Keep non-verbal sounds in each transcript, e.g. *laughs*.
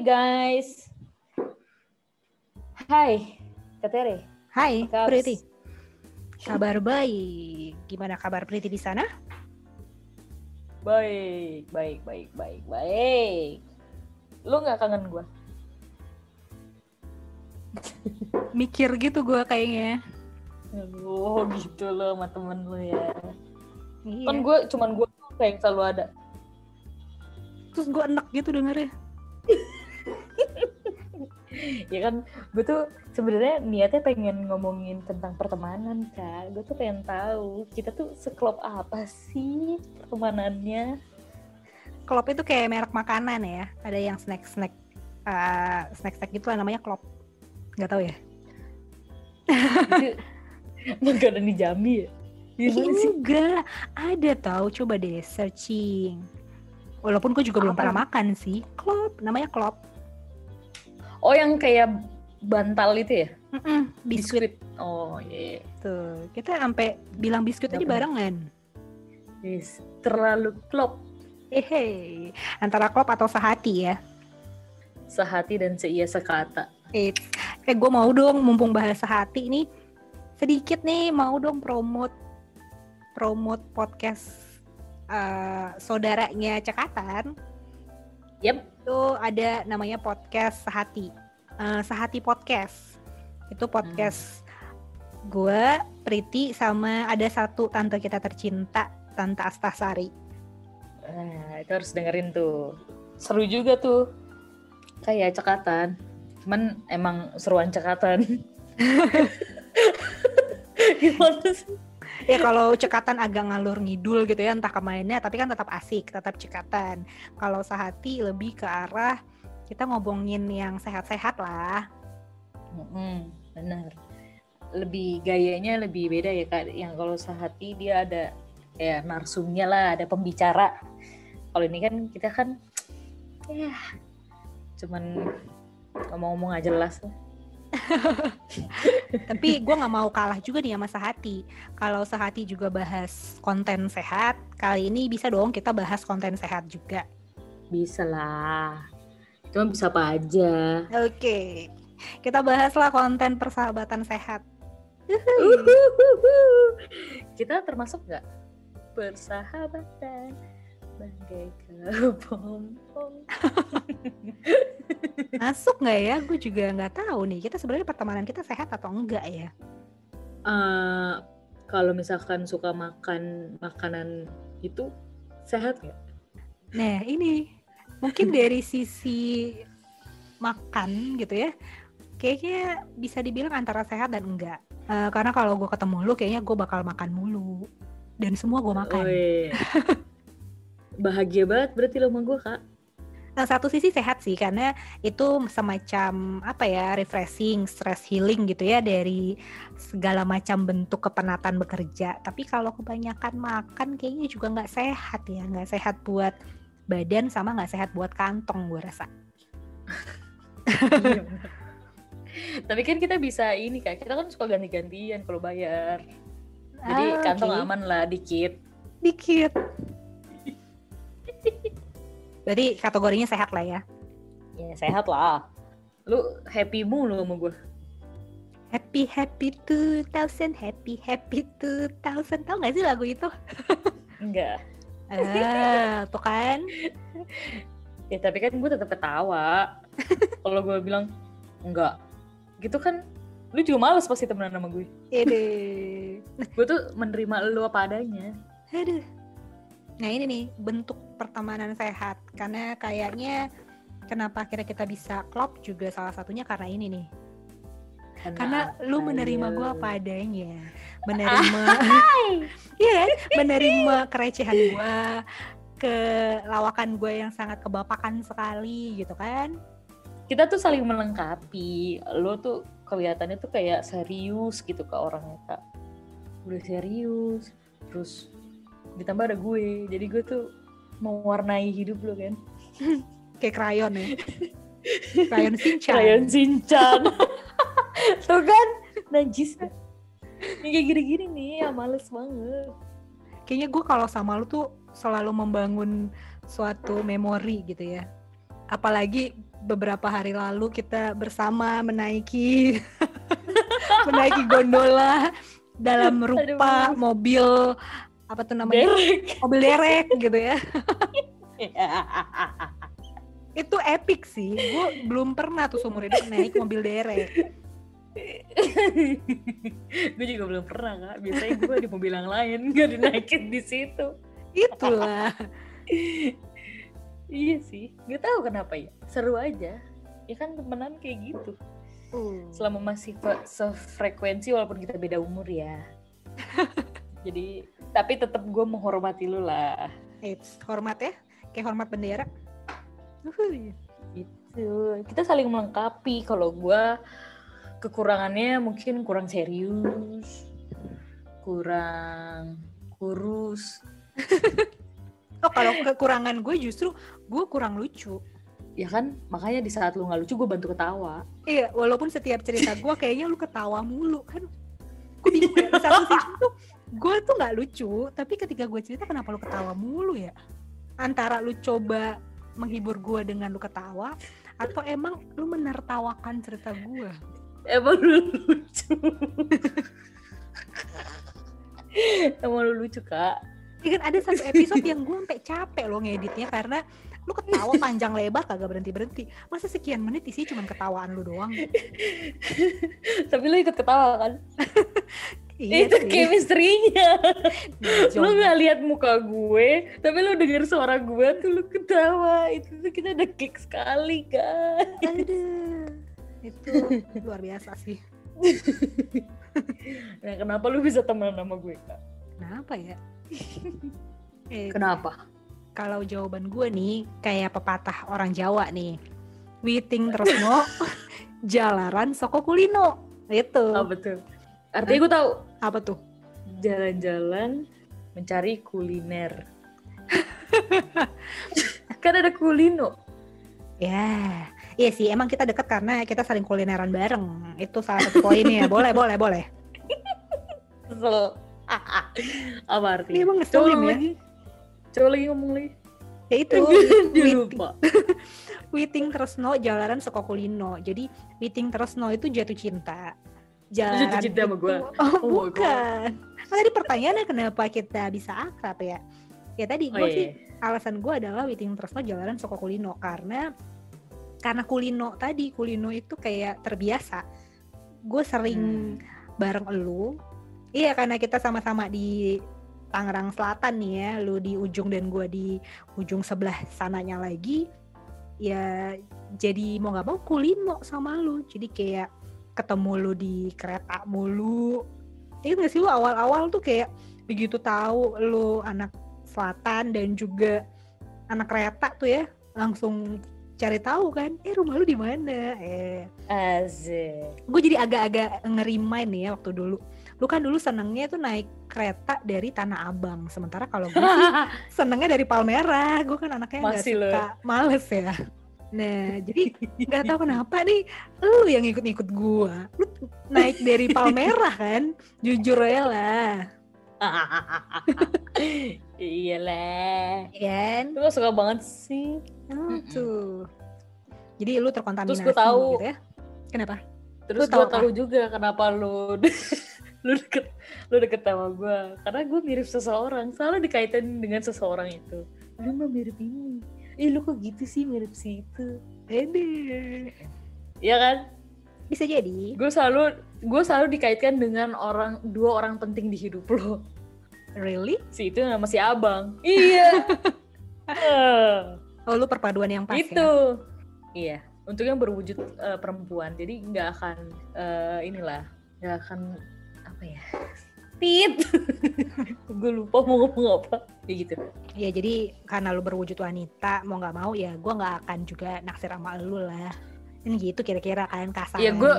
Hai guys. Hai, Katere. Hai? Priti. Kabar baik. Gimana kabar Priti di sana? Baik, baik, baik, baik, baik. Lu nggak kangen gua? *laughs* Mikir gitu gue kayaknya. Aduh, gitu loh sama temen lu ya. Iya. Kan gue cuman gue yang selalu ada. Terus gue enak gitu dengernya. Ya kan, gue tuh sebenarnya niatnya pengen ngomongin tentang pertemanan kak. Gue tuh pengen tahu kita tuh seklop apa sih pertemanannya. Klop itu kayak merek makanan ya. Ada yang snack-snack eh, snack-snack gitu lah namanya klop. Gak tahu ya? *laughs* Makanan di Jambi ya? Gimana sih? Enggak, ada tahu. Coba deh searching. Walaupun gue juga belum Apa? pernah makan sih. Klop, namanya klop. Oh yang kayak bantal itu ya? Mm-mm, biskuit Oh iya. tuh. Kita sampai bilang biskuit aja barengan. Yes. Terlalu klop. Hehe, antara klop atau sehati ya. Sehati dan seia sekata. Eh, eh gue mau dong, mumpung bahasa hati nih, sedikit nih mau dong promote promote podcast eh, saudaranya Cekatan. Yep. Itu ada namanya podcast Sehati, Eh, Sehati Podcast. Itu podcast gue, Priti, sama ada satu tante kita tercinta, Tante Astasari. Nah, itu harus dengerin tuh. Seru juga tuh. Kayak cekatan. Cuman emang seruan cekatan. *laughs* *laughs* Gimana sih? Ya kalau cekatan agak ngalur ngidul gitu ya entah kemarinnya tapi kan tetap asik, tetap cekatan. Kalau sehati lebih ke arah kita ngomongin yang sehat-sehat lah. Mm-mm, benar. Lebih gayanya lebih beda ya kak. Yang kalau sehati dia ada ya narsumnya lah, ada pembicara. Kalau ini kan kita kan ya cuman ngomong-ngomong aja jelas lah. *laughs* Tapi gue nggak mau kalah juga nih sama sehati. Kalau sehati juga bahas konten sehat, kali ini bisa dong kita bahas konten sehat juga. Bisa lah. Cuma bisa apa aja. Oke, kita bahaslah konten persahabatan sehat. Kita termasuk nggak persahabatan bagai kepompong. *laughs* Masuk nggak ya? Gue juga nggak tahu nih. Kita sebenarnya pertemanan kita sehat atau enggak ya? Eh, kalau misalkan suka makan makanan itu sehat nggak? Nah, ini mungkin *laughs* dari sisi makan gitu ya, kayaknya bisa dibilang antara sehat dan enggak. Eh, karena kalau gue ketemu lu, kayaknya gue bakal makan mulu. Dan semua gue makan. Wih. *laughs* Bahagia banget berarti lo sama gue kak. Nah, satu sisi sehat sih, karena itu semacam apa ya, refreshing, stress healing gitu ya dari segala macam bentuk kepenatan bekerja. Tapi kalau kebanyakan makan, kayaknya juga nggak sehat ya, nggak sehat buat badan sama nggak sehat buat kantong gue rasa. Iya. Tapi kan kita bisa ini kak, kita kan suka ganti-gantian kalau bayar. Jadi Ah, kantong aman lah dikit. dikit. *laughs* Berarti kategorinya sehat lah ya. Ya sehat lah. Lu happy mulu sama gue. Happy happy 2000, happy happy 2000. Tahu nggak sih lagu itu? *laughs* Enggak. Ah, tuh kan. Ya tapi kan gue tetap ketawa. *laughs* Kalau gue bilang enggak, gitu kan lu juga males pasti temenan sama gue. Ini. Gue tuh menerima lu apa adanya. Aduh. Nah ini nih bentuk pertemanan sehat karena kayaknya kenapa akhirnya kita bisa klop juga salah satunya karena ini nih. Karena lu menerima gue apa adanya, menerima, *laughs* iya kan? menerima kerecehan gue, kelawakan gue yang sangat kebapakan sekali gitu kan? Kita tuh saling melengkapi. Lu tuh kelihatannya tuh kayak serius gitu ke orangnya kak. Udah serius. Terus ditambah ada gue. Jadi gue tuh mewarnai hidup lu kan. *laughs* Kayak krayon ya, krayon Shinchan. Krayon Shinchan. *laughs* tuh kan najis. Yang kayak gini-gini nih ya males banget. Kayaknya gue kalau sama lu tuh selalu membangun suatu memori gitu ya. Apalagi beberapa hari lalu kita bersama menaiki *laughs* menaiki gondola dalam rupa Aduh. mobil apa tuh namanya? Derek. mobil derek gitu ya. *laughs* Itu epic sih. Gue belum pernah tuh seumur hidup naik mobil derek. *laughs* Gue juga belum pernah kak. Biasanya gue di mobil yang lain gak dinaikin di situ. Itulah. *laughs* Iya sih. Gak tahu kenapa ya. Seru aja. Ya kan temenan kayak gitu. Selama masih sefrekuensi walaupun kita beda umur ya jadi tapi tetap gue menghormati lu lah. It's hormat ya. Kayak hormat bendera. Itu kita saling melengkapi. Kalau gue kekurangannya mungkin kurang serius kurang kurus. *laughs* Oh kalau kekurangan gue justru gue kurang lucu. Ya kan? Makanya di saat lu nggak lucu gue bantu ketawa. Iya walaupun setiap cerita gue kayaknya lu ketawa mulu kan? Gue bingung ya di satu sisi tuh gue tuh nggak lucu tapi ketika gue cerita kenapa lu ketawa mulu ya? Antara lu coba menghibur gue dengan lu ketawa atau emang lu menertawakan cerita gue emang lu lucu. Emang lu lucu kak. Ya kan ada satu episode yang gue sampai capek loh ngeditnya karena lu ketawa panjang lebar kagak berhenti berhenti masa sekian menit isi cuma ketawaan lu doang? Tapi lu ikut ketawa kan *laughs* Iya itu sih. chemistry-nya. lu gak lihat muka gue, tapi lu denger suara gue tuh lu ketawa. Itu tuh kita udah kick sekali kan. Aduh. Itu luar biasa sih. *laughs* Nah kenapa lu bisa temenan sama gue kak? Kenapa ya? *laughs* Eh, kenapa? kalau jawaban gue nih kayak pepatah orang Jawa nih. Witing Tresno *laughs* Jalaran Soko Kulino. Itu. Oh, betul artinya gue tahu apa tuh jalan-jalan mencari kuliner *laughs* kan ada kulino ya Iya sih, emang kita dekat karena kita saling kulineran bareng. Itu salah satu poinnya. *laughs* boleh, boleh, boleh. Kesel. Apa artinya? Ini emang ngeselin ya? Lagi. Coba lagi ngomong lagi. Ya itu. *laughs* Dia lupa. Witing Tresno Jalanan Sekokulino. Jadi Witing Tresno itu jatuh cinta. Jalanan jatuh cinta sama gue? Oh, oh bukan. Nah, tadi pertanyaannya kenapa kita bisa akrab ya? Ya tadi gue oh, iya. sih alasan gue adalah Witing Tresno Jalanan Sekokulino karena karena kulino tadi kulino itu kayak terbiasa gue sering hmm. bareng elu iya karena kita sama-sama di Tangerang Selatan nih ya lu di ujung dan gue di ujung sebelah sananya lagi ya jadi mau nggak mau kulino sama lu jadi kayak ketemu lu di kereta mulu. Itu gak sih lu? Awal-awal tuh kayak begitu tahu lu anak selatan dan juga anak kereta tuh ya langsung cari tahu kan eh rumah lu di mana? Eh. Asik. gue jadi agak-agak ngerimain nih ya waktu dulu. Lu kan dulu senengnya tuh naik kereta dari Tanah Abang. Sementara kalau gue sih *laughs* senengnya dari Palmerah gue kan anaknya nggak suka. Lo. males ya Nah, jadi nggak tahu kenapa nih lu yang ikut-ikut gue Lu naik dari Palmerah kan? Jujur *laughs* ya lah. iya lah. Kan? Lu suka banget sih. Oh, tuh. Jadi lu terkontaminasi Terus gue tahu. gitu ya. Kenapa? Terus gue tahu juga kenapa lu *laughs* lu deket lu deket sama gue karena gue mirip seseorang selalu dikaitan dengan seseorang itu lu mah mirip ini ih lu kok gitu sih mirip si itu ini Iya kan bisa jadi gue selalu gue selalu dikaitkan dengan orang dua orang penting di hidup lo really si itu nama si abang *laughs* iya uh. Oh lu perpaduan yang pas itu. ya? Iya. Untungnya berwujud uh, perempuan, jadi nggak akan uh, inilah, nggak akan apa ya? Tit. *laughs* gue lupa mau ngomong apa. Ya gitu. Ya jadi karena lu berwujud wanita, mau nggak mau ya gue nggak akan juga naksir sama lu lah. Ini gitu kira-kira kan kasarnya. Iya gue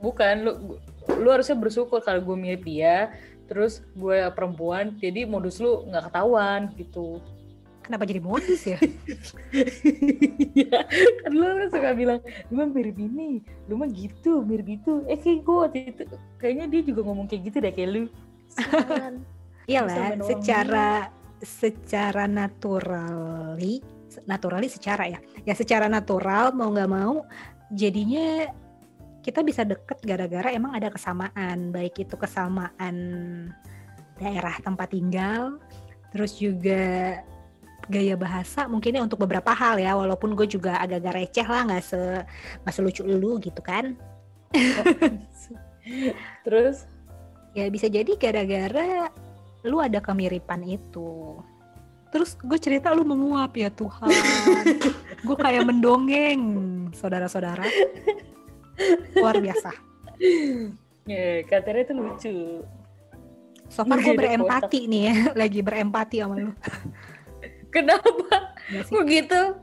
bukan lu lu harusnya bersyukur kalau gue mirip dia terus gue perempuan jadi modus lu nggak ketahuan gitu kenapa jadi modus ya? Iya, kan lu kan suka bilang, lu mah mirip ini, lu mah gitu, mirip itu. Eh kayak gue waktu itu, kayaknya dia juga ngomong kayak gitu deh kayak lu. Iya lah, secara secara naturali naturalis secara ya ya secara natural mau nggak mau jadinya kita bisa deket gara-gara emang ada kesamaan baik itu kesamaan daerah tempat tinggal terus juga gaya bahasa mungkinnya untuk beberapa hal ya walaupun gue juga agak-agak receh lah nggak se nggak selucu lu gitu kan. *laughs* Terus? Ya bisa jadi gara-gara lu ada kemiripan itu. Terus gue cerita lu menguap ya Tuhan. *laughs* Gue kayak mendongeng saudara-saudara. Luar biasa. Ya katanya itu lucu. So far gue berempati nih ya *laughs* lagi berempati sama lu kenapa? Gue gitu?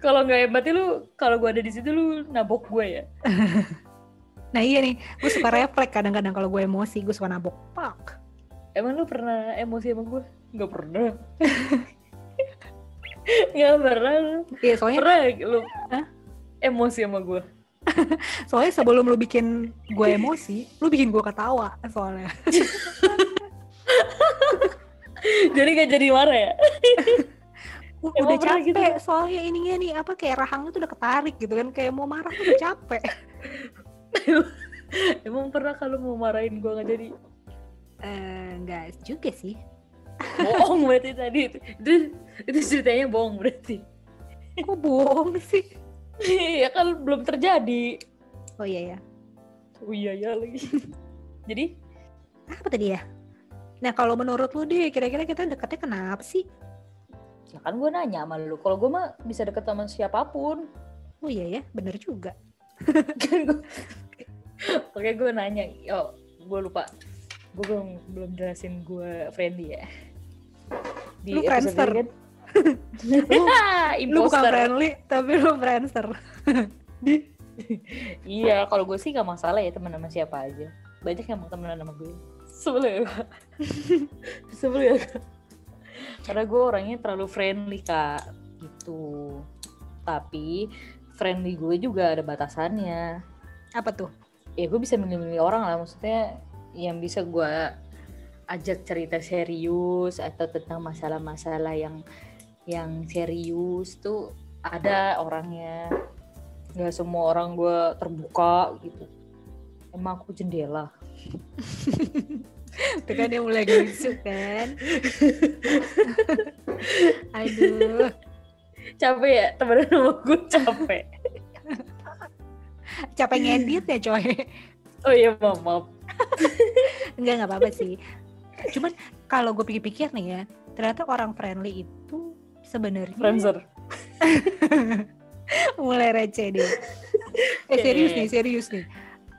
Kalau nggak empati lu kalau gue ada di situ lu nabok gue ya? *laughs* Nah iya nih gue suka refleks kadang-kadang kalau gue emosi gue suka nabok. Pak emang lu pernah emosi sama gue nggak pernah. *laughs* Nggak pernah lu. Iya soalnya pernah lu Hah? emosi sama gue *laughs* soalnya sebelum lu bikin gue emosi lu bikin gue ketawa soalnya. Jadi gak jadi marah ya uh, udah capek gitu? soalnya ininya nih apa kayak rahangnya tuh udah ketarik gitu kan kayak mau marah tuh udah capek. *laughs* Emang pernah kalau mau marahin gue nggak jadi? Enggak uh, juga sih. Bohong berarti tadi itu, itu itu ceritanya bohong berarti. Kok bohong sih? Ya kan belum terjadi. Oh iya ya oh iya ya lagi. *laughs* Jadi? Apa tadi ya? Nah kalau menurut lu deh kira-kira kita deketnya kenapa sih ya kan gue nanya sama lu kalau gue mah bisa deket sama siapa pun. Oh iya ya bener juga. Oke gue nanya oh gue lupa. Gue belum belum jelasin gue friendly ya. Di lu friendster. kan? *laughs* lu, *laughs* lu bukan friendly tapi lu friendster. *laughs* Iya kalau gue sih gak masalah ya teman sama siapa aja. Banyak yang mau temenan sama gue sebel ya sebel ya karena gue orangnya terlalu friendly kak. Gitu. Tapi friendly gue juga ada batasannya. Apa tuh? Ya gue bisa milih-milih orang lah. Maksudnya yang bisa gue ajak cerita serius atau tentang masalah-masalah yang yang serius tuh ada orangnya. Nggak semua orang gue terbuka gitu. Emang aku jendela *laughs* itu kan dia mulai lucu kan. *laughs* Aduh. Capek ya temenan sama gue capek. *laughs* Capek ngedit ya coy. Oh iya maaf maaf. *laughs* Enggak nggak apa-apa sih. Cuman kalau gue pikir-pikir nih ya ternyata orang friendly itu sebenarnya Friendster. Mulai receh deh. Eh serius nih serius nih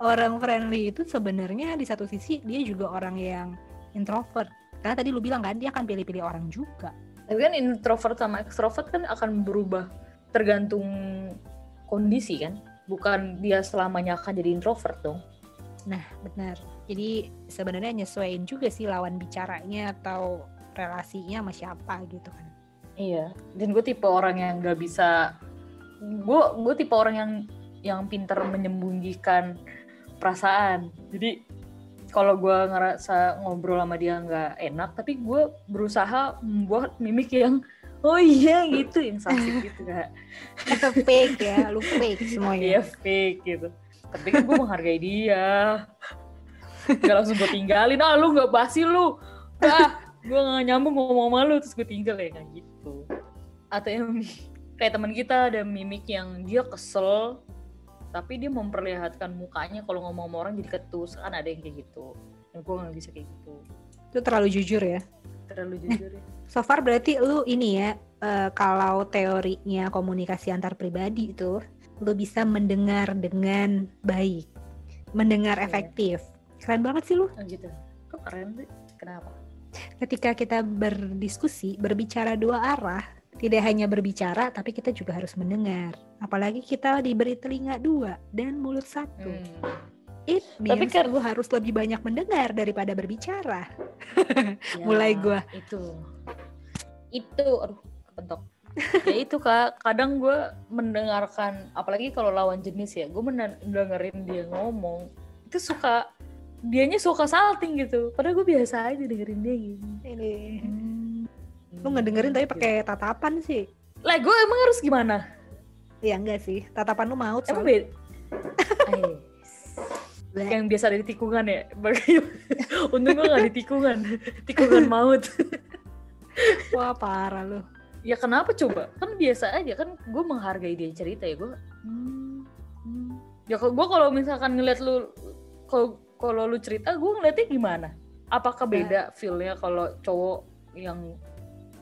orang friendly itu sebenarnya di satu sisi dia juga orang yang introvert. Karena tadi lu bilang kan dia akan pilih-pilih orang juga. Tapi kan introvert sama extrovert kan akan berubah tergantung kondisi kan. Bukan dia selamanya akan jadi introvert dong. Nah benar. Jadi sebenarnya nyesuaiin juga sih lawan bicaranya atau relasinya sama siapa gitu kan. Iya. Dan gue tipe orang yang gak bisa gue gue tipe orang yang yang pintar menyembunyikan perasaan. Jadi kalau gue ngerasa ngobrol sama dia nggak enak tapi gue berusaha membuat mimik yang oh iya gitu yang sakit gitu kak. *laughs* Fake ya lu fake semuanya. Iya fake gitu. Tapi kan gue menghargai dia. Gak langsung gue tinggalin ah lu gak basi lu. Ah gue gak nyambung ngomong sama lu terus gue tinggal ya kayak gitu. Atau yang kayak teman kita ada mimik yang dia kesel tapi dia memperlihatkan mukanya kalau ngomong sama orang jadi ketus. Kan ada yang kayak gitu. Yang gue gak bisa kayak gitu. Itu terlalu jujur ya? Terlalu jujur ya. So far berarti lu ini ya uh, kalau teorinya komunikasi antar pribadi itu lu bisa mendengar dengan baik. Mendengar yeah. efektif. Keren banget sih lu. Oh, gitu. Kok keren sih? Kenapa? Ketika kita berdiskusi berbicara dua arah tidak hanya berbicara tapi kita juga harus mendengar. Apalagi kita diberi telinga dua dan mulut satu. Hmm. It means tapi kan lu harus lebih banyak mendengar daripada berbicara. *laughs* Ya, mulai gue itu. Itu aduh kepentok. Ya itu kak. Kadang gue mendengarkan apalagi kalau lawan jenis ya gue mendengarin dia ngomong itu suka dianya suka salting gitu. Padahal gue biasa aja dengerin dia gitu. Ini. hmm. Lu ngedengerin tapi pakai tatapan sih. Lah gue emang harus gimana? Ya enggak sih. Tatapan lu maut emang beda yang biasa ada di tikungan ya? Bagaimana? *laughs* Untung gue gak di tikungan. Tikungan maut. *laughs* Wah parah lu. Ya kenapa coba? Kan biasa aja. Kan gue menghargai dia cerita ya. Gue hmm, hmm. ya gue kalau misalkan ngeliat lu kalau kalau lu cerita gue ngeliatnya gimana? Apakah beda feelnya kalau cowok yang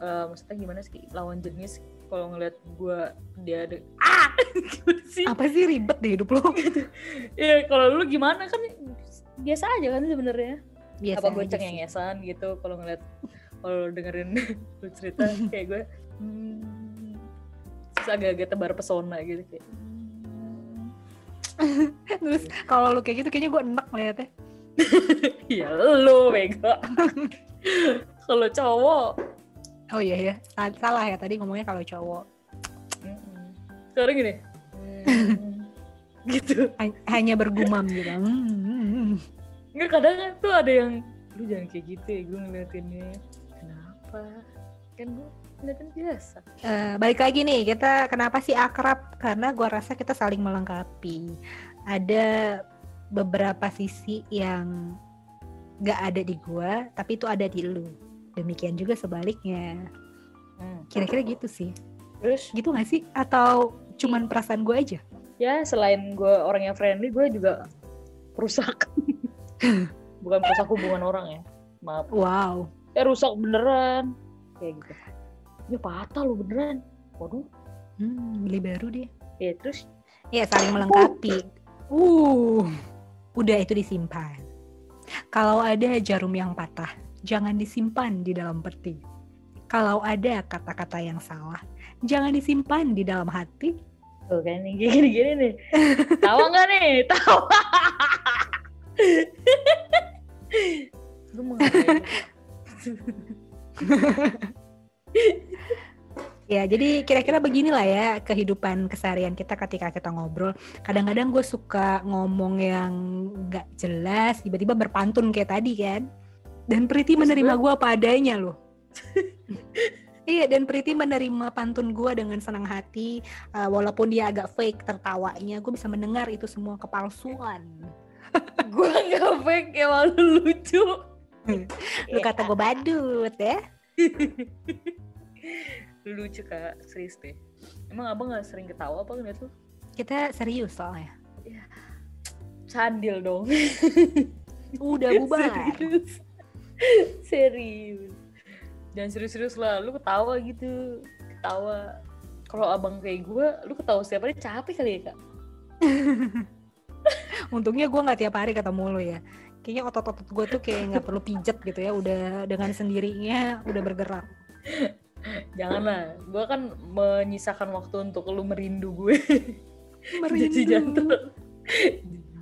uh, maksudnya gimana sih? Lawan jenis kalau ngeliat gue dia ada ah! *laughs* Sih? Apa sih ribet deh hidup lo? *laughs* Iya kalau lu gimana? Kan biasa aja kan sebenarnya. Biasa apa gue cengengesan gitu kalau ngeliat kalau dengerin *laughs* lu cerita kayak gue hmm, terus agak-agak tebar pesona gitu kayak. Terus kalau lu kayak gitu kayaknya gue enak ngeliatnya. Ya lu bego. Kalau cowok oh iya ya salah ya tadi ngomongnya kalau cowok. Sekarang gini. Hmm, *laughs* gitu. Hanya bergumam gitu. Hmm. nggak kadang kan tuh ada yang lu jangan kayak gitu ya gue ngeliatinnya. Kenapa? Kan gue ngeliatin biasa. Uh, balik lagi nih kita kenapa sih akrab? Karena gue rasa kita saling melengkapi. Ada beberapa sisi yang nggak ada di gue tapi itu ada di lu demikian juga sebaliknya. Hmm. kira-kira gitu sih. Terus? Gitu gak sih? Atau cuman perasaan gue aja? Ya selain gue orang yang friendly gue juga rusak. *laughs* Bukan rusak hubungan orang ya. Maaf. Wow. Eh rusak beneran. Kayak gitu. Ini patah lo beneran. Waduh. Hmm, beli baru deh ya terus? Ya saling melengkapi. Uh udah itu disimpan. Kalau ada jarum yang patah jangan disimpan di dalam peti. Kalau ada kata-kata yang salah, jangan disimpan di dalam hati. Tuh kan gini-gini nih. Tawa nggak nih? *laughs* Tawa. *laughs* ya jadi kira-kira beginilah ya kehidupan keseharian kita ketika kita ngobrol kadang-kadang gue suka ngomong yang nggak jelas tiba-tiba berpantun kayak tadi kan dan Priti menerima gue apa adanya loh. *laughs* Iya dan Priti menerima pantun gue dengan senang hati uh, walaupun dia agak fake tertawanya gue bisa mendengar itu semua kepalsuan. *laughs* gue nggak fake ya malu lucu. *laughs* Lu kata gue badut ya. lucu kak serius deh. Emang abang nggak sering ketawa apa ngeliat tuh? Kita serius soalnya. Ya. Candil dong. Udah bubar. Serius. *laughs* serius. Dan serius-serius lah lu ketawa gitu. Ketawa. Kalau abang kayak gue lu ketawa setiap hari capek kali ya kak? *laughs* Untungnya gue nggak tiap hari ketemu lu ya. Kayaknya otot-otot gue tuh kayak nggak perlu pijet gitu ya udah dengan sendirinya udah bergerak. Janganlah. Gue kan menyisakan waktu untuk lu merindu gue. *laughs* Merindu. jadi jangan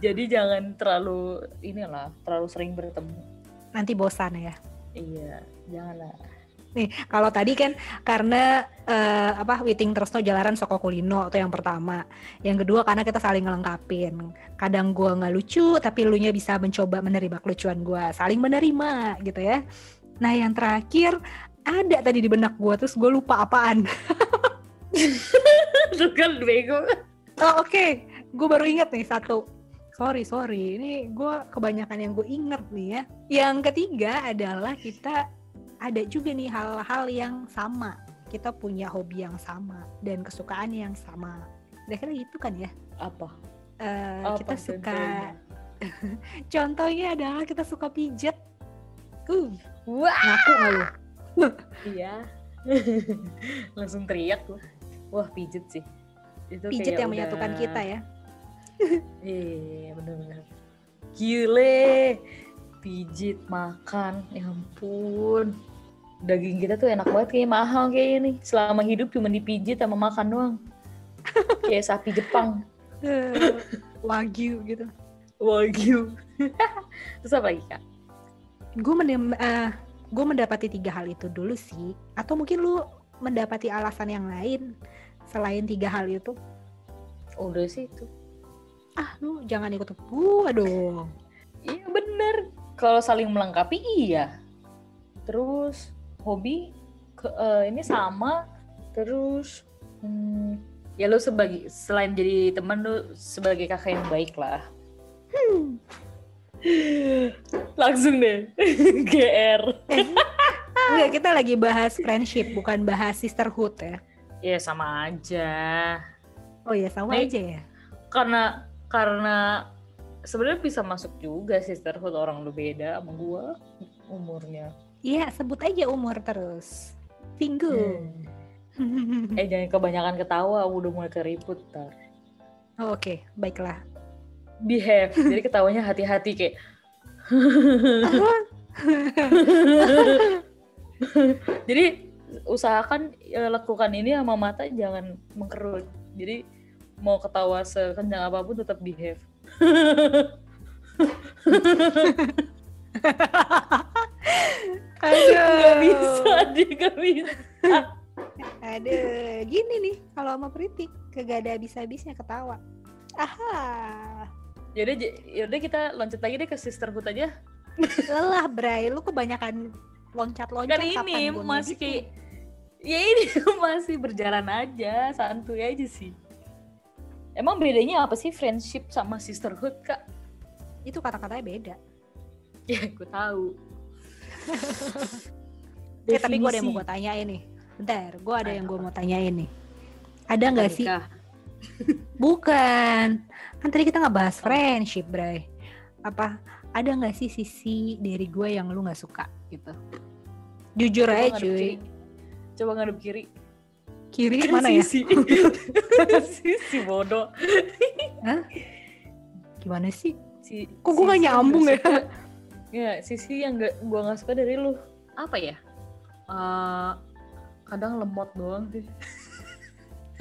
jadi jangan terlalu inilah terlalu sering bertemu nanti bosan ya. Iya, janganlah. Nih, kalau tadi kan karena uh, apa Witing Tresno Jalaran Soko Kulino itu yang pertama. Yang kedua karena kita saling ngelengkapin. Kadang gua nggak lucu, tapi lu nya bisa mencoba menerima kelucuan gua, saling menerima gitu ya. Nah, yang terakhir ada tadi di benak gua terus gue lupa apaan. *laughs* Lu kan bego. Oh, oke. Okay. Gue baru ingat nih satu sorry sorry. Ini gue kebanyakan yang gue inget nih ya. Yang ketiga adalah kita ada juga nih hal-hal yang sama. Kita punya hobi yang sama dan kesukaan yang sama. Kira-kira gitu kan ya? Apa? Uh, apa kita suka *laughs* contohnya? adalah kita suka pijet. Uh. Wah! Ngaku nggak lu? *laughs* Iya. *laughs* Langsung teriak tuh. Wah pijet sih. Itu pijet yang udah... menyatukan kita ya iya bener-bener. Gile pijit makan ya ampun. Daging kita tuh enak banget kayak mahal kayaknya nih. Selama hidup cuma dipijit sama makan doang. Kayak sapi Jepang. *laughs* Wagyu gitu. Wagyu. *laughs* Terus apa lagi kak? Gue mendem uh, gue mendapati tiga hal itu dulu sih. Atau mungkin lu mendapati alasan yang lain selain tiga hal itu? Udah sih itu ah lu jangan ikut gua dong iya bener kalau saling melengkapi iya terus hobi ke, uh, ini sama terus hmm, ya lu sebagai selain jadi teman lu sebagai kakak yang baik lah Hmm. *laughs* langsung deh *laughs* GR Enggak, kita lagi bahas friendship, bukan bahas sisterhood ya. ya sama aja Oh iya, sama Nih. aja ya. karena karena sebenarnya bisa masuk juga sisterhood orang lu beda sama gua umurnya Iya, sebut aja umur terus. Pingu. Hmm. eh jangan kebanyakan ketawa udah mulai keriput tar Oh, Oke, baiklah. behave jadi ketawanya hati-hati kayak *laughs* jadi usahakan ya, lakukan ini sama mata jangan mengkerut jadi mau ketawa sekencang apa pun tetap behave Aduh. nggak bisa dia nggak bisa Aduh, gini nih kalau sama Priti kagak ada habis-habisnya ketawa. Aha. yaudah yaudah kita loncat lagi deh ke sisterhood aja Lelah, Bray. Lu kebanyakan loncat-loncat kan ini masih kayak ya ini *laughs* masih berjalan aja santuy aja sih emang bedanya apa sih friendship sama sisterhood kak? Itu kata-katanya beda. ya aku tahu *laughs* Eh, tapi gue ada yang mau gue tanyain nih. Bentar, gue ada yang gue mau tanyain nih. Ada nggak sih? *laughs* Bukan. Kan tadi kita nggak bahas friendship, Bray. Apa ada nggak sih sisi dari gue yang lu nggak suka gitu? Jujur Coba aja cuy. kiri. coba ngadep kiri Kiri Kan mana ya? sisi. *laughs* Sisi bodoh. Gimana sih? si, Kok sisi yang nyambung ya? ya sisi yang gak gua nggak suka dari lu. Apa ya? Eh, kadang lemot doang sih.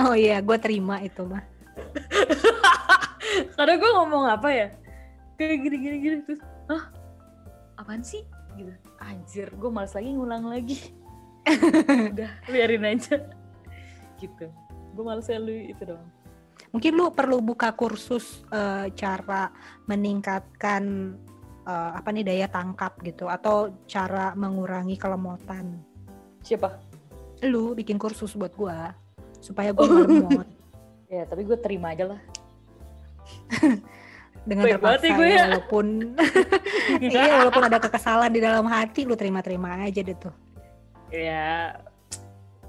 Oh iya, gue terima itu mah. *laughs* kadang gua ngomong apa ya? Kayak gini gini gini terus hah? Apaan sih? Gitu. Anjir gue males lagi ngulang lagi. *laughs* Udah biarin aja gitu. Gue males ya lu itu doang. Mungkin lu perlu buka kursus eh, cara meningkatkan eh, apa nih daya tangkap gitu atau cara mengurangi kelemotan. siapa? Lu bikin kursus buat gua supaya gua nggak lemot *laughs* ya tapi gue terima aja lah. *laughs* Dengan Baik banget terpaksa ya gue ya, ya. walaupun *laughs* iya walaupun ada kekesalan di dalam hati lu terima-terima aja deh tuh. ya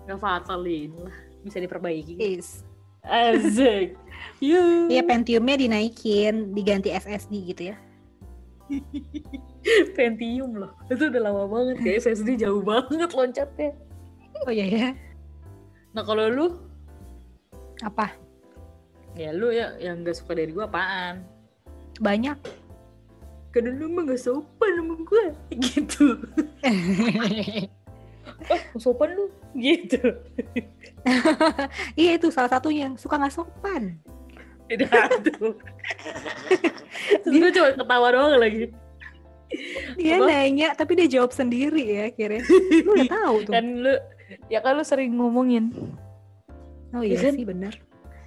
nggak fatalin lah bisa diperbaiki Is. Asik. *laughs* Iya Pentiumnya dinaikin, diganti SSD gitu ya. *laughs* Pentium loh. Itu udah lama banget kayak SSD jauh banget loncatnya. Oh iya ya. Nah kalau lu, Apa? ya lu ya yang gak suka dari gua apaan? Banyak. Kadang lu mah gak sopan sama gua. *laughs* Gitu. Oh, gak sopan lu? Gitu. *laughs* iya itu salah satunya suka nggak sopan. Tidak tuh. Gue cuma ketawa doang lagi. Dia Apa? nanya tapi dia jawab sendiri ya kira. Lu udah *laughs* tahu tuh. Kan lu, ya kan lu sering ngomongin. Oh iya kan? sih bener.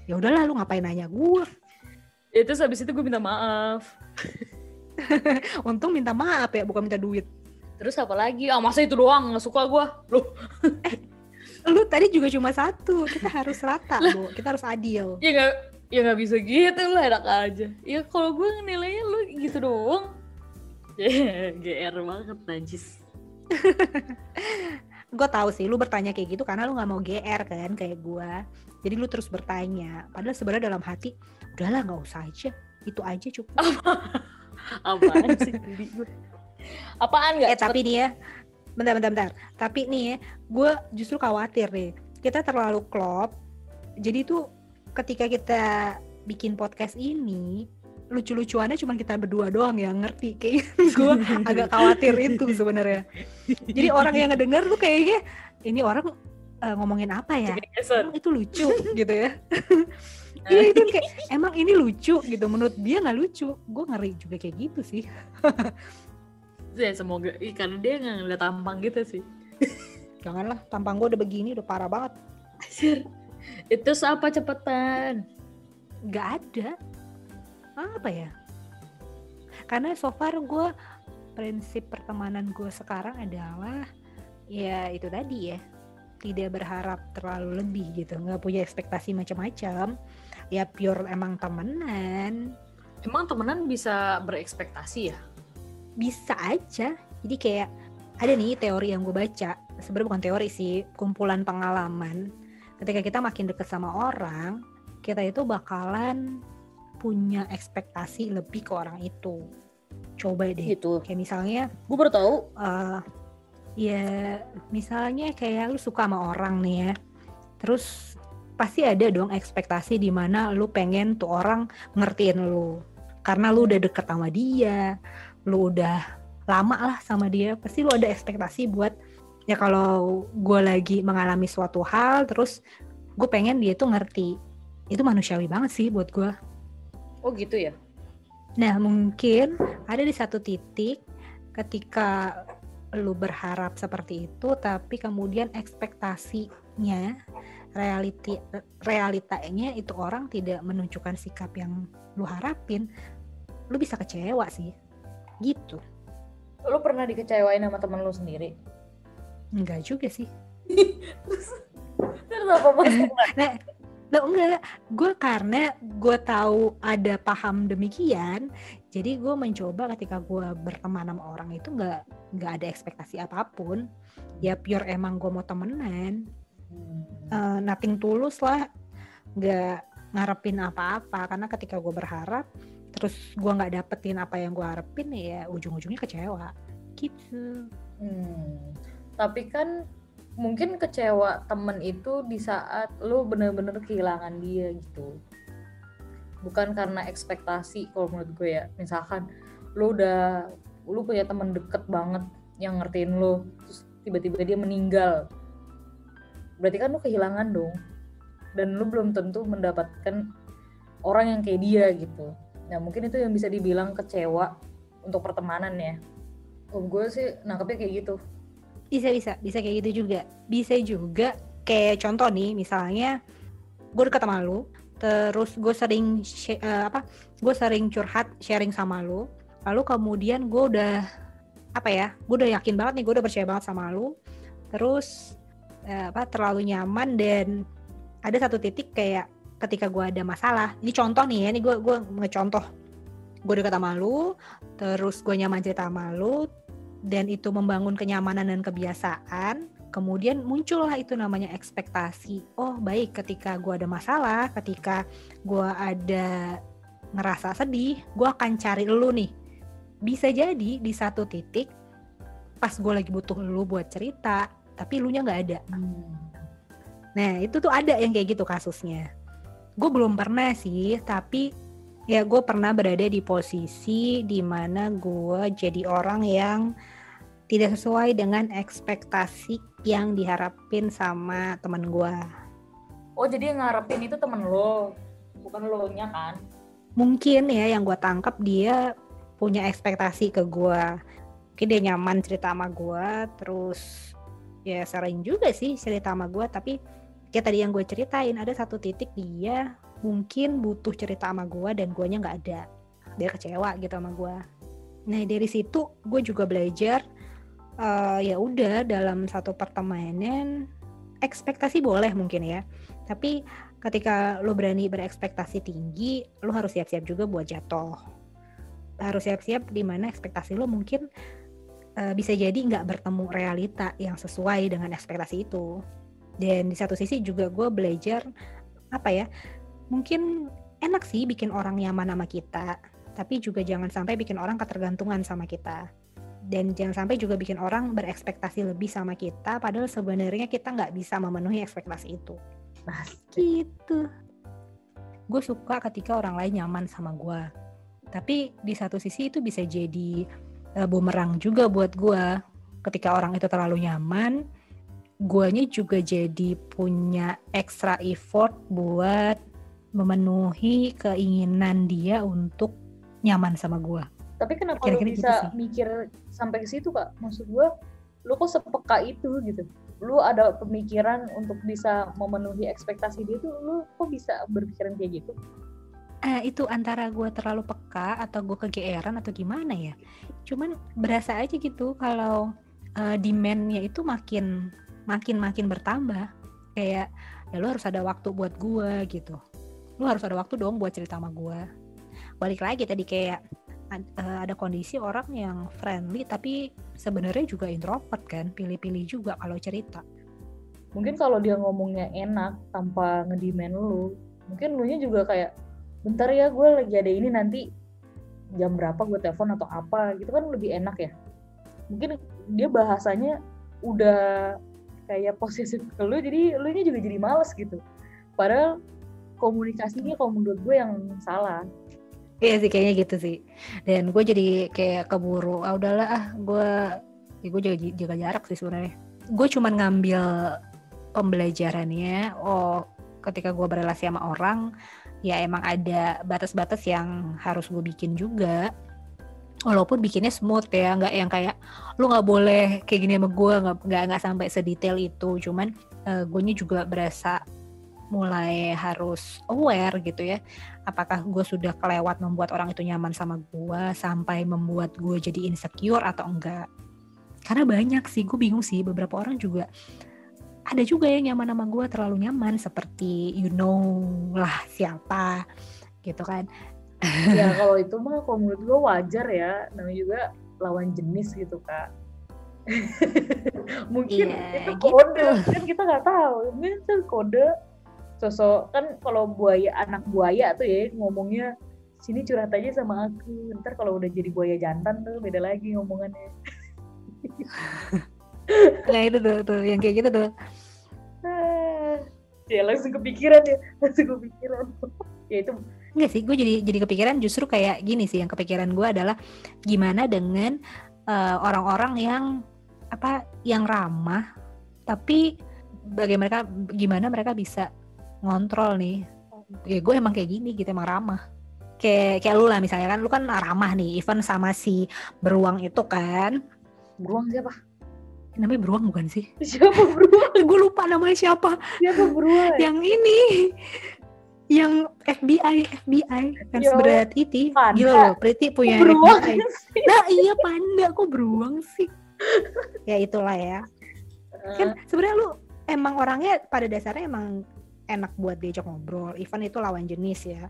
Ya udahlah lu ngapain nanya gua. Ya terus habis itu gue minta maaf. *laughs* Untung minta maaf ya bukan minta duit. Terus apa lagi? Ah masa itu doang gak suka gua. Loh, Lu tadi juga cuma satu. Kita harus rata, Bu. Kita harus adil. ya gak, ya gak bisa gitu lah enak aja. Ya kalau gue nilainya lu gitu doang. *laughs* GR banget najis. *laughs* Gue tahu sih lu bertanya kayak gitu karena lu nggak mau GR kan kayak gua. Jadi lu terus bertanya. Padahal sebenarnya dalam hati, udahlah nggak usah aja. Itu aja cukup. *laughs* Apaan sih gue? Apaan gak? eh tapi nih ya, bentar bentar bentar. Tapi nih ya, gue justru khawatir nih. Kita terlalu klop. Jadi tuh ketika kita bikin podcast ini, lucu-lucuannya cuma kita berdua doang yang ngerti. Kayak *laughs* gue agak khawatir itu sebenarnya. Jadi orang yang ngedenger tuh kayaknya ini orang eh, ngomongin apa ya? Emang itu lucu gitu ya? *laughs* Iya itu kayak emang ini lucu gitu. Menurut dia nggak lucu. Gue ngeri juga kayak gitu sih. *laughs* Ya semoga, Ih, karena dia gak ngeliat tampang gitu sih. *laughs* Janganlah, tampang gue udah begini udah parah banget. Anjir. Itu apa cepetan? nggak ada apa ya karena so far gue prinsip pertemanan gue sekarang adalah ya itu tadi ya tidak berharap terlalu lebih gitu nggak punya ekspektasi macam-macam ya pure emang temenan emang temenan bisa berekspektasi ya bisa aja. Jadi kayak ada nih teori yang gue baca. Sebenarnya bukan teori sih kumpulan pengalaman. Ketika kita makin deket sama orang kita itu bakalan punya ekspektasi lebih ke orang itu. Coba deh. Gitu. Kayak misalnya gue baru tahu. uh, ya misalnya kayak lu suka sama orang nih ya. Terus pasti ada dong ekspektasi di mana lu pengen tuh orang ngertiin lu. Karena lu udah deket sama dia lu udah lama lah sama dia pasti lu ada ekspektasi buat ya kalau gue lagi mengalami suatu hal terus gue pengen dia tuh ngerti. Itu manusiawi banget sih buat gue oh gitu ya? Nah, mungkin ada di satu titik ketika lu berharap seperti itu, tapi kemudian ekspektasinya, realiti, realitanya itu orang tidak menunjukkan sikap yang lu harapin, lu bisa kecewa sih. Gitu. Lu pernah dikecewain sama temen lu sendiri? Enggak juga sih. Terus apa nah, Loh enggak, gue karena gue tahu ada paham demikian, jadi gue mencoba ketika gue berteman sama orang itu nggak nggak ada ekspektasi apa pun, ya pure emang gue mau temenan, uh, nothing tulus lah, nggak ngarepin apa-apa, karena ketika gue berharap, terus gue nggak dapetin apa yang gue harapin ya ujung-ujungnya kecewa, gitu. Hmm. Tapi kan mungkin kecewa temen itu di saat lu bener-bener kehilangan dia gitu. Bukan karena ekspektasi kalau menurut gue ya. Misalkan lu udah lu punya temen deket banget yang ngertiin lu terus tiba-tiba dia meninggal. Berarti kan lu kehilangan dong. Dan lu belum tentu mendapatkan orang yang kayak dia gitu nah mungkin itu yang bisa dibilang kecewa untuk pertemanan ya. Oh gue sih nangkepnya kayak gitu. Bisa bisa. Bisa kayak gitu juga. Bisa juga kayak contoh nih misalnya gue deket sama lu terus gue sering uh, apa gue sering curhat sharing sama lu lalu kemudian gue udah apa ya gue udah yakin banget nih gue udah percaya banget sama lu terus uh, apa terlalu nyaman dan ada satu titik kayak ketika gue ada masalah ini contoh nih ya ini gue gue ngecontoh gue deket sama lu terus gue nyaman cerita sama lu dan itu membangun kenyamanan dan kebiasaan, kemudian muncullah itu namanya ekspektasi. Oh baik, ketika gue ada masalah, ketika gue ada ngerasa sedih, gue akan cari lu nih. Bisa jadi di satu titik pas gue lagi butuh lu buat cerita, tapi lu nya nggak ada. Nah itu tuh ada yang kayak gitu kasusnya. Gue belum pernah sih, tapi ya gue pernah berada di posisi di mana gue jadi orang yang tidak sesuai dengan ekspektasi yang diharapin sama temen gue. Oh jadi yang ngarepin itu temen lo, bukan lo nya kan? Mungkin ya yang gue tangkap dia punya ekspektasi ke gue. Mungkin dia nyaman cerita sama gue, terus ya sering juga sih cerita sama gue, tapi kayak tadi yang gue ceritain ada satu titik dia mungkin butuh cerita sama gue dan guanya nggak ada. Dia kecewa gitu sama gue. Nah dari situ gue juga belajar uh, ya udah dalam satu pertemanan ekspektasi boleh mungkin ya tapi ketika lo berani berekspektasi tinggi lo harus siap-siap juga buat jatuh harus siap-siap di mana ekspektasi lo mungkin uh, bisa jadi nggak bertemu realita yang sesuai dengan ekspektasi itu dan di satu sisi juga gue belajar apa ya mungkin enak sih bikin orang nyaman sama kita tapi juga jangan sampai bikin orang ketergantungan sama kita. Dan jangan sampai juga bikin orang berekspektasi lebih sama kita padahal sebenarnya kita nggak bisa memenuhi ekspektasi itu. Gitu. Gue suka ketika orang lain nyaman sama gue tapi di satu sisi itu bisa jadi uh, bumerang juga buat gue ketika orang itu terlalu nyaman guanya juga jadi punya extra effort buat memenuhi keinginan dia untuk nyaman sama gue tapi kenapa Kira -kira lu bisa gitu mikir sampai ke situ kak? Maksud gue lu kok sepeka itu gitu? Lu ada pemikiran untuk bisa memenuhi ekspektasi dia tuh lu kok bisa berpikiran kayak gitu? Uh, itu antara gue terlalu peka atau gue kegeeran atau gimana ya? Cuman berasa aja gitu kalau uh, demandnya itu makin makin makin bertambah. Kayak ya lu harus ada waktu buat gue gitu. Lu harus ada waktu dong buat cerita sama gue balik lagi tadi kayak uh, ada kondisi orang yang friendly tapi sebenarnya juga introvert kan pilih-pilih juga kalau cerita. Mungkin kalau dia ngomongnya enak tanpa ngedimen lu mungkin lu nya juga kayak bentar ya gue lagi ada ini nanti jam berapa gue telepon atau apa gitu kan lebih enak ya. Mungkin dia bahasanya udah kayak posesif ke lu jadi lu nya juga jadi males gitu padahal komunikasinya kalau menurut gue yang salah Iya sih kayaknya gitu sih. Dan gue jadi kayak keburu, ah udahlah ah gue, ya gue jaga, jaga jarak sih sebenarnya. Gue cuman ngambil pembelajarannya. Oh, ketika gue berrelasi sama orang, ya emang ada batas-batas yang harus gue bikin juga. Walaupun bikinnya smooth ya, nggak yang kayak lu nggak boleh kayak gini sama gue, nggak nggak sampai sedetail itu. Cuman uh, eh, gue juga berasa mulai harus aware gitu ya apakah gue sudah kelewat membuat orang itu nyaman sama gue sampai membuat gue jadi insecure atau enggak karena banyak sih gue bingung sih beberapa orang juga ada juga yang nyaman sama gue terlalu nyaman seperti you know lah siapa gitu kan ya kalau itu mah kalau menurut gue wajar ya. Namanya juga lawan jenis gitu kak. *laughs* Mungkin yeah, itu kode gitu. kan kita nggak tahu. Mungkin itu kode. Sosok kan kalau buaya anak buaya tuh ya ngomongnya sini curhat aja sama aku. Ntar kalau udah jadi buaya jantan tuh beda lagi ngomongannya. *laughs* Nah itu tuh tuh yang kayak gitu tuh. Ya langsung kepikiran ya langsung kepikiran. *laughs* Ya itu enggak sih gue jadi jadi kepikiran justru kayak gini sih yang kepikiran gue adalah gimana dengan eh, orang-orang uh, yang apa yang ramah tapi bagaimana gimana mereka bisa ngontrol nih. Ya gue emang kayak gini gitu emang ramah. Kayak kayak lu lah misalnya kan lu kan ramah nih even sama si beruang itu kan. Beruang siapa? Namanya beruang bukan sih? Siapa beruang? Gue lupa namanya siapa. Siapa beruang? Yang ini yang FBI FBI kan seberat itu gila loh Pretty punya beruang FBI. nah iya panda kok beruang sih. Ya itulah ya. Kan sebenarnya lu emang orangnya pada dasarnya emang enak buat diajak ngobrol. Even itu lawan jenis ya.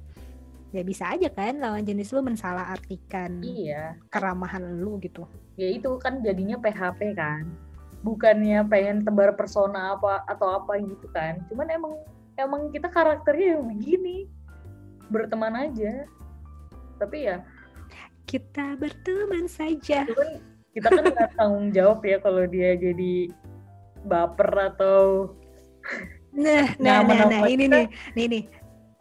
Ya bisa aja kan lawan jenis lu mensalah artikan iya. keramahan lu gitu. Ya itu kan jadinya PHP kan. Bukannya pengen tebar persona apa atau apa gitu kan. Cuman emang emang kita karakternya yang begini berteman aja tapi ya kita berteman saja cuman kita kan nggak tanggung jawab ya kalau dia jadi baper atau Nah, *laughs* nah, nah, nah, ini nih, nih, nih.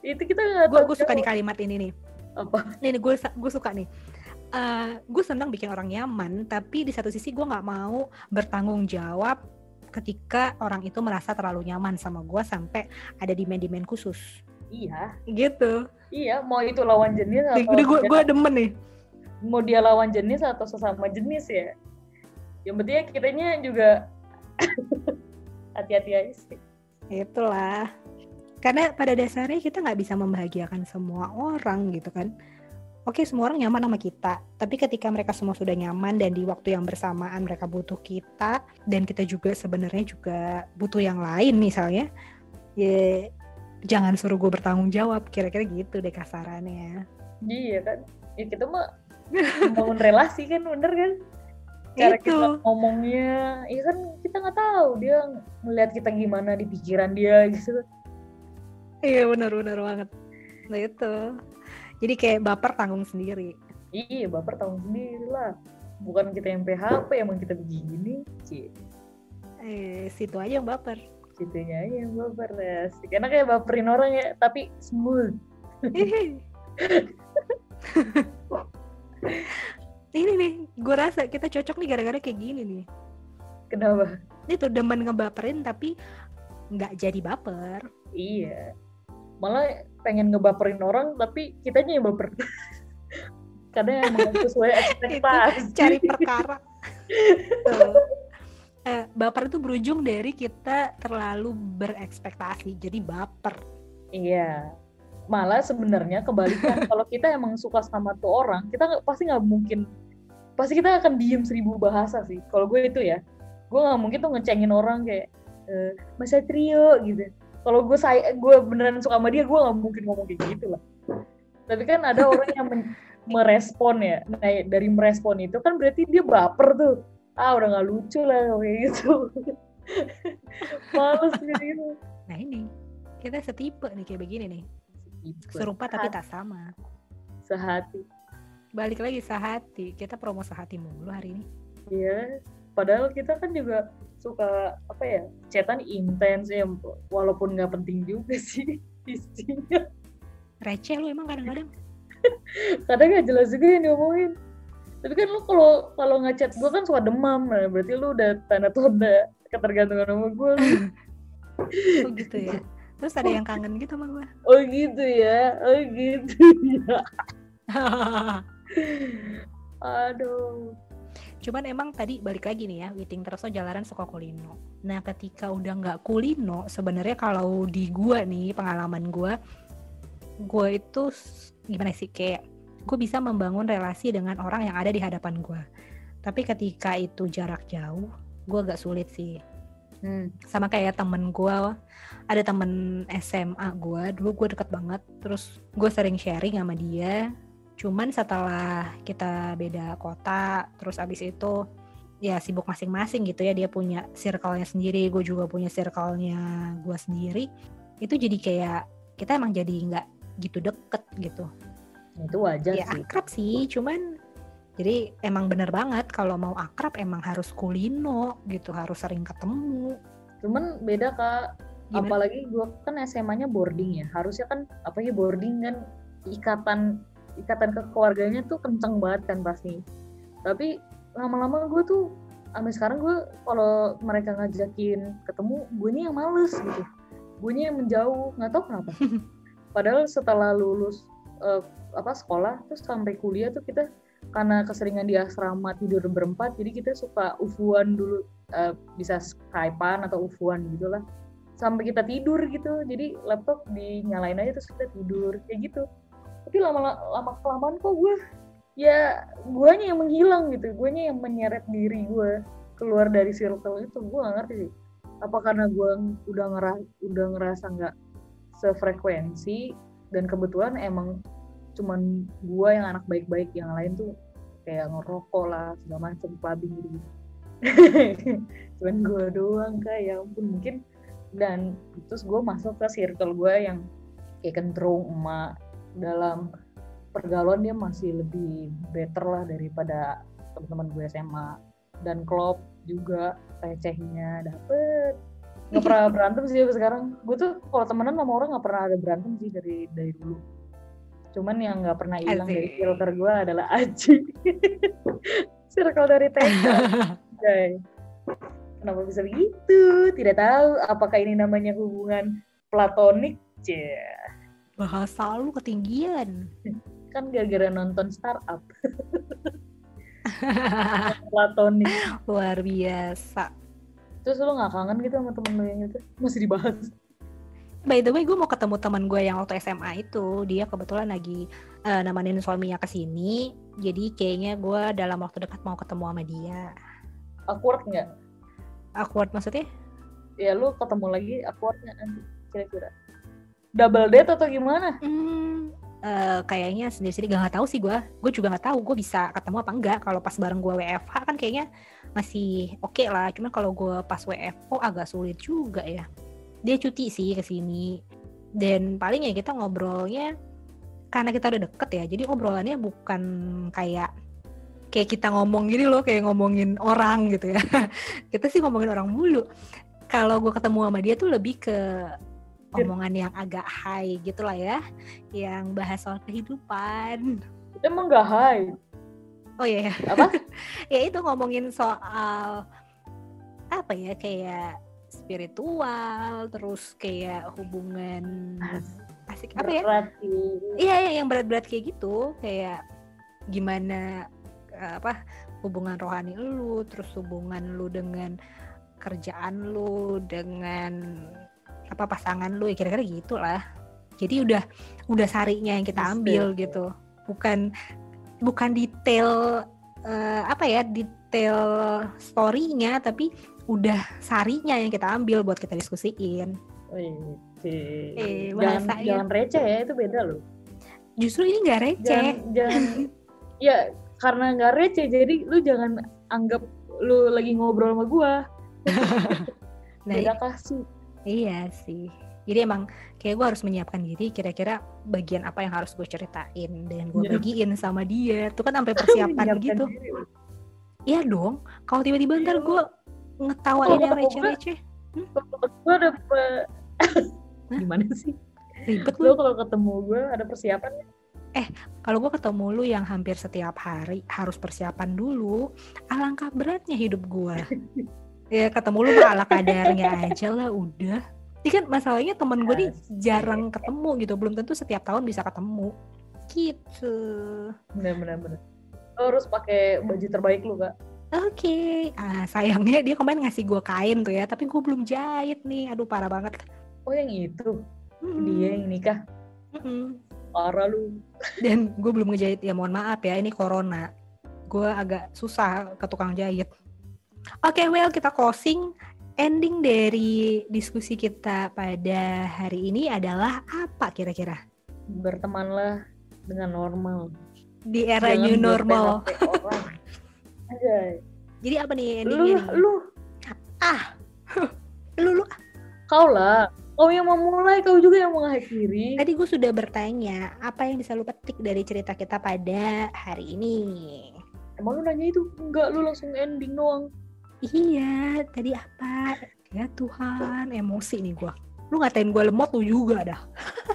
Itu kita gue gue suka nih kalimat ini nih. Apa? Nih, nih gue gue suka nih. Uh, eh, gue senang bikin orang nyaman, tapi di satu sisi gue nggak mau bertanggung jawab ketika orang itu merasa terlalu nyaman sama gue sampai ada demand-demand khusus. Iya. Gitu. Iya, mau itu lawan jenis atau gue gue demen nih. Mau dia lawan jenis atau sesama jenis ya. Yang penting kitanya juga *laughs* hati-hati aja sih. Itulah. Karena pada dasarnya kita nggak bisa membahagiakan semua orang gitu kan. Oke, semua orang nyaman sama kita. Tapi ketika mereka semua sudah nyaman dan di waktu yang bersamaan mereka butuh kita dan kita juga sebenarnya juga butuh yang lain misalnya, ya jangan suruh gue bertanggung jawab. Kira-kira gitu deh kasarannya. Iya kan. Ya kita mah bangun relasi kan bener kan? cara itu. kita ngomongnya ya kan kita nggak tahu dia melihat kita gimana di pikiran dia gitu iya benar benar banget nah itu jadi kayak baper tanggung sendiri. Iya baper tanggung sendiri lah. Bukan kita yang PHP emang kita begini sih eh situ aja yang baper. Situnya aja yang baper ya. Karena kayak baperin orang ya tapi smooth. *laughs* Ini nih gue rasa kita cocok nih gara-gara kayak gini nih. Kenapa? Itu demen ngebaperin tapi nggak jadi baper. Iya malah pengen ngebaperin orang tapi kitanya yang baper. *laughs* Karena emang sesuai ekspektasi. cari perkara. Eh, baper itu berujung dari kita terlalu berekspektasi jadi baper. Iya. Malah sebenarnya kebalikan *laughs* kalau kita emang suka sama tuh orang kita gak, pasti nggak mungkin pasti kita akan diem seribu bahasa sih. Kalau gue itu ya gue nggak mungkin tuh ngecengin orang kayak uh, Mas Satrio gitu kalau gue saya gue beneran suka sama dia gue nggak mungkin ngomong kayak gitu lah. Tapi kan ada orang yang merespon ya. Nah dari merespon itu kan berarti dia baper tuh. Ah udah nggak lucu lah kayak gitu. *laughs* Males gitu. Nah ini. Kita setipe nih kayak begini nih. Setipe. serupa tapi tak sama. Sehati. Balik lagi sehati. Kita promo sehati mulu hari ini. Iya padahal kita kan juga suka apa ya cetan intens ya walaupun nggak penting juga *laughs* sih isinya. Receh lu emang kadang-kadang. *laughs* Kadang nggak jelas juga yang diomongin. Tapi kan lu kalau kalau ngechat gue kan suka demam nah berarti lu udah tanda-tanda ketergantungan sama gue *laughs* oh gitu ya. Terus ada yang kangen gitu sama gue oh gitu ya? Oh gitu ya. Aduh Cuman emang tadi balik lagi nih ya, Witing terus jalanan suka kulino. Nah ketika udah nggak kulino, sebenarnya kalau di gua nih pengalaman gua, gua itu gimana sih kayak gue bisa membangun relasi dengan orang yang ada di hadapan gua. Tapi ketika itu jarak jauh, gua agak sulit sih. Hmm. Sama kayak temen gue, ada temen SMA gue, dulu gue deket banget, terus gue sering sharing sama dia, Cuman setelah kita beda kota, terus abis itu ya sibuk masing-masing gitu ya. Dia punya circle-nya sendiri, gue juga punya circle-nya gue sendiri. Itu jadi kayak kita emang jadi nggak gitu deket gitu. Itu wajar ya, sih. akrab sih, cuman jadi emang bener banget kalau mau akrab emang harus kulino gitu, harus sering ketemu. Cuman beda kak, Gimana? apalagi gue kan SMA-nya boarding ya, harusnya kan apa ya boarding kan ikatan ikatan keluarganya tuh kenceng banget kan pasti. Tapi lama-lama gue tuh sampai sekarang gue kalau mereka ngajakin ketemu gue nih yang males gitu. Gue nih yang menjauh nggak tahu kenapa. *laughs* Padahal setelah lulus uh, apa sekolah terus sampai kuliah tuh kita karena keseringan di asrama tidur berempat jadi kita suka ufuan dulu uh, bisa skypean atau ufuan gitulah. Sampai kita tidur gitu jadi laptop dinyalain aja terus kita tidur kayak gitu tapi lama lama kelamaan kok gue ya guanya yang menghilang gitu. Guanya yang menyeret diri gue keluar dari circle itu. Gue gak ngerti sih apa karena gue udah ngerasa udah ngerasa nggak sefrekuensi dan kebetulan emang cuman gue yang anak baik-baik yang lain tuh kayak ngerokok lah segala macam clubbing gitu, -gitu. *laughs* cuman gue doang kayak ya ampun mungkin dan terus gue masuk ke circle gue yang kayak kentrung emak dalam pergaulan dia masih lebih better lah daripada teman-teman gue SMA dan klub juga recehnya dapet. Nggak pernah *laughs* berantem sih sekarang. Gue tuh kalau temenan sama orang nggak pernah ada berantem sih dari dari dulu. Cuman yang nggak pernah hilang dari filter gue adalah Aji. *laughs* Circle dari TK okay. *laughs* kenapa bisa begitu? Tidak tahu apakah ini namanya hubungan platonik? Yeah bahasa lu ketinggian. Kan gara-gara nonton startup. *laughs* Platonik. Luar biasa. Terus lu nggak kangen gitu sama temen lu yang itu? Masih dibahas. By the way gue mau ketemu teman gue yang waktu SMA itu. Dia kebetulan lagi uh, nemenin suaminya ke sini. Jadi kayaknya gue dalam waktu dekat mau ketemu sama dia. Awkward nggak? Awkward maksudnya? Ya lu ketemu lagi awkward nggak nanti kira-kira double date atau gimana? Hmm, uh, kayaknya sendiri-sendiri gak, gak tahu sih gue. Gue juga gak tahu gue bisa ketemu apa enggak. Kalau pas bareng gue WFH kan kayaknya masih oke okay lah. Cuman kalau gue pas WFO agak sulit juga ya. Dia cuti sih ke sini. Dan paling ya kita ngobrolnya karena kita udah deket ya. Jadi obrolannya bukan kayak kayak kita ngomong gini loh, kayak ngomongin orang gitu ya. *laughs* kita sih ngomongin orang mulu. Kalau gue ketemu sama dia tuh lebih ke omongan yang agak high gitu lah ya yang bahas soal kehidupan. Emang gak high? Oh iya apa? *laughs* Ya itu ngomongin soal apa ya kayak spiritual terus kayak hubungan *laughs* asik apa ya? Iya iya yang berat-berat kayak gitu kayak gimana apa hubungan rohani lu terus hubungan lu dengan kerjaan lu dengan apa pasangan lu ya kira-kira gitulah jadi udah udah sarinya yang kita ambil gitu bukan bukan detail uh, apa ya detail storynya tapi udah sarinya yang kita ambil buat kita diskusiin. Oh, iya. Eh, jangan, jangan receh ya, itu beda loh. Justru ini nggak receh. Jangan, jangan ya karena nggak receh, jadi lu jangan anggap lu lagi ngobrol sama gua. *laughs* Nah, Beda kasih. Iya sih. Jadi emang kayak gue harus menyiapkan diri kira-kira bagian apa yang harus gue ceritain dan gue Iya. bagiin sama dia. Tuh kan sampai *laughs* persiapan gitu. Iya dong. Kalau tiba-tiba ntar gue ngetawain yang gue- receh-receh, ada pe- *laughs* Hah? gimana sih? ribet Lu lu. kalau ketemu gue ada persiapan nggak? Kalau gue ketemu lu yang hampir setiap hari harus persiapan dulu, alangkah beratnya hidup gue. *laughs* ya ketemu lu mah ala kadarnya aja lah udah. Ini kan masalahnya temen gue nih jarang ketemu gitu, belum tentu setiap tahun bisa ketemu. Gitu. Bener-bener. bener. Lo harus pakai baju terbaik lu kak. Oke, ah sayangnya dia kemarin ngasih gue kain tuh ya, tapi gue belum jahit nih. Aduh parah banget. Oh yang itu, Mm-mm. dia yang nikah. Mm-mm. Parah lu. Dan gue belum ngejahit ya, mohon maaf ya, ini corona. Gue agak susah ke tukang jahit. Oke, well kita closing. Ending dari diskusi kita pada hari ini adalah apa kira-kira? Bertemanlah dengan normal. Di era Jangan new normal. Jadi apa nih Lu, endingnya nih? lu, Lu, lu, kau lah. Kau yang memulai, kau juga yang mengakhiri. Tadi gue sudah bertanya, apa yang bisa lu petik dari cerita kita pada hari ini? Emang lu nanya itu? Enggak, lu langsung ending doang. Iya, tadi apa? Ya Tuhan, emosi nih gua. Lu ngatain gue lemot lu juga dah.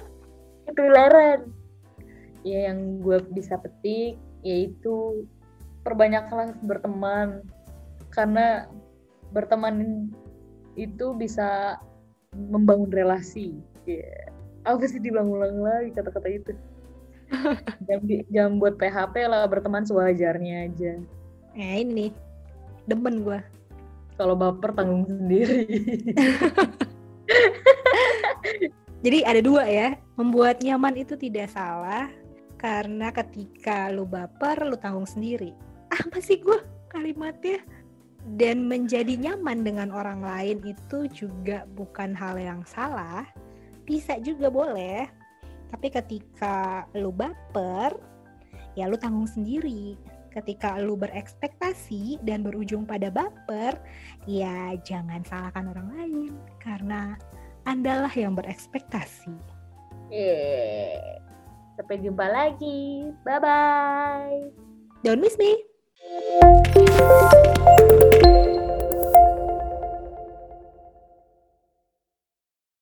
*laughs* Itu leren. Ya yang gue bisa petik yaitu perbanyaklah berteman karena berteman itu bisa membangun relasi. Ya. Apa sih diulang-ulang lagi kata-kata itu? *laughs* jam buat PHP lah berteman sewajarnya aja. Nah ini nih, demen gua. Kalau baper tanggung sendiri. *laughs* Jadi ada dua ya, membuat nyaman itu tidak salah karena ketika lu baper lu tanggung sendiri. Apa sih gua kalimatnya? Dan menjadi nyaman dengan orang lain itu juga bukan hal yang salah, bisa juga boleh. Tapi ketika lu baper, ya lu tanggung sendiri. Ketika lu berekspektasi dan berujung pada baper, ya jangan salahkan orang lain karena andalah yang berekspektasi. Yeah. Sampai jumpa lagi. Bye bye. Don't miss me.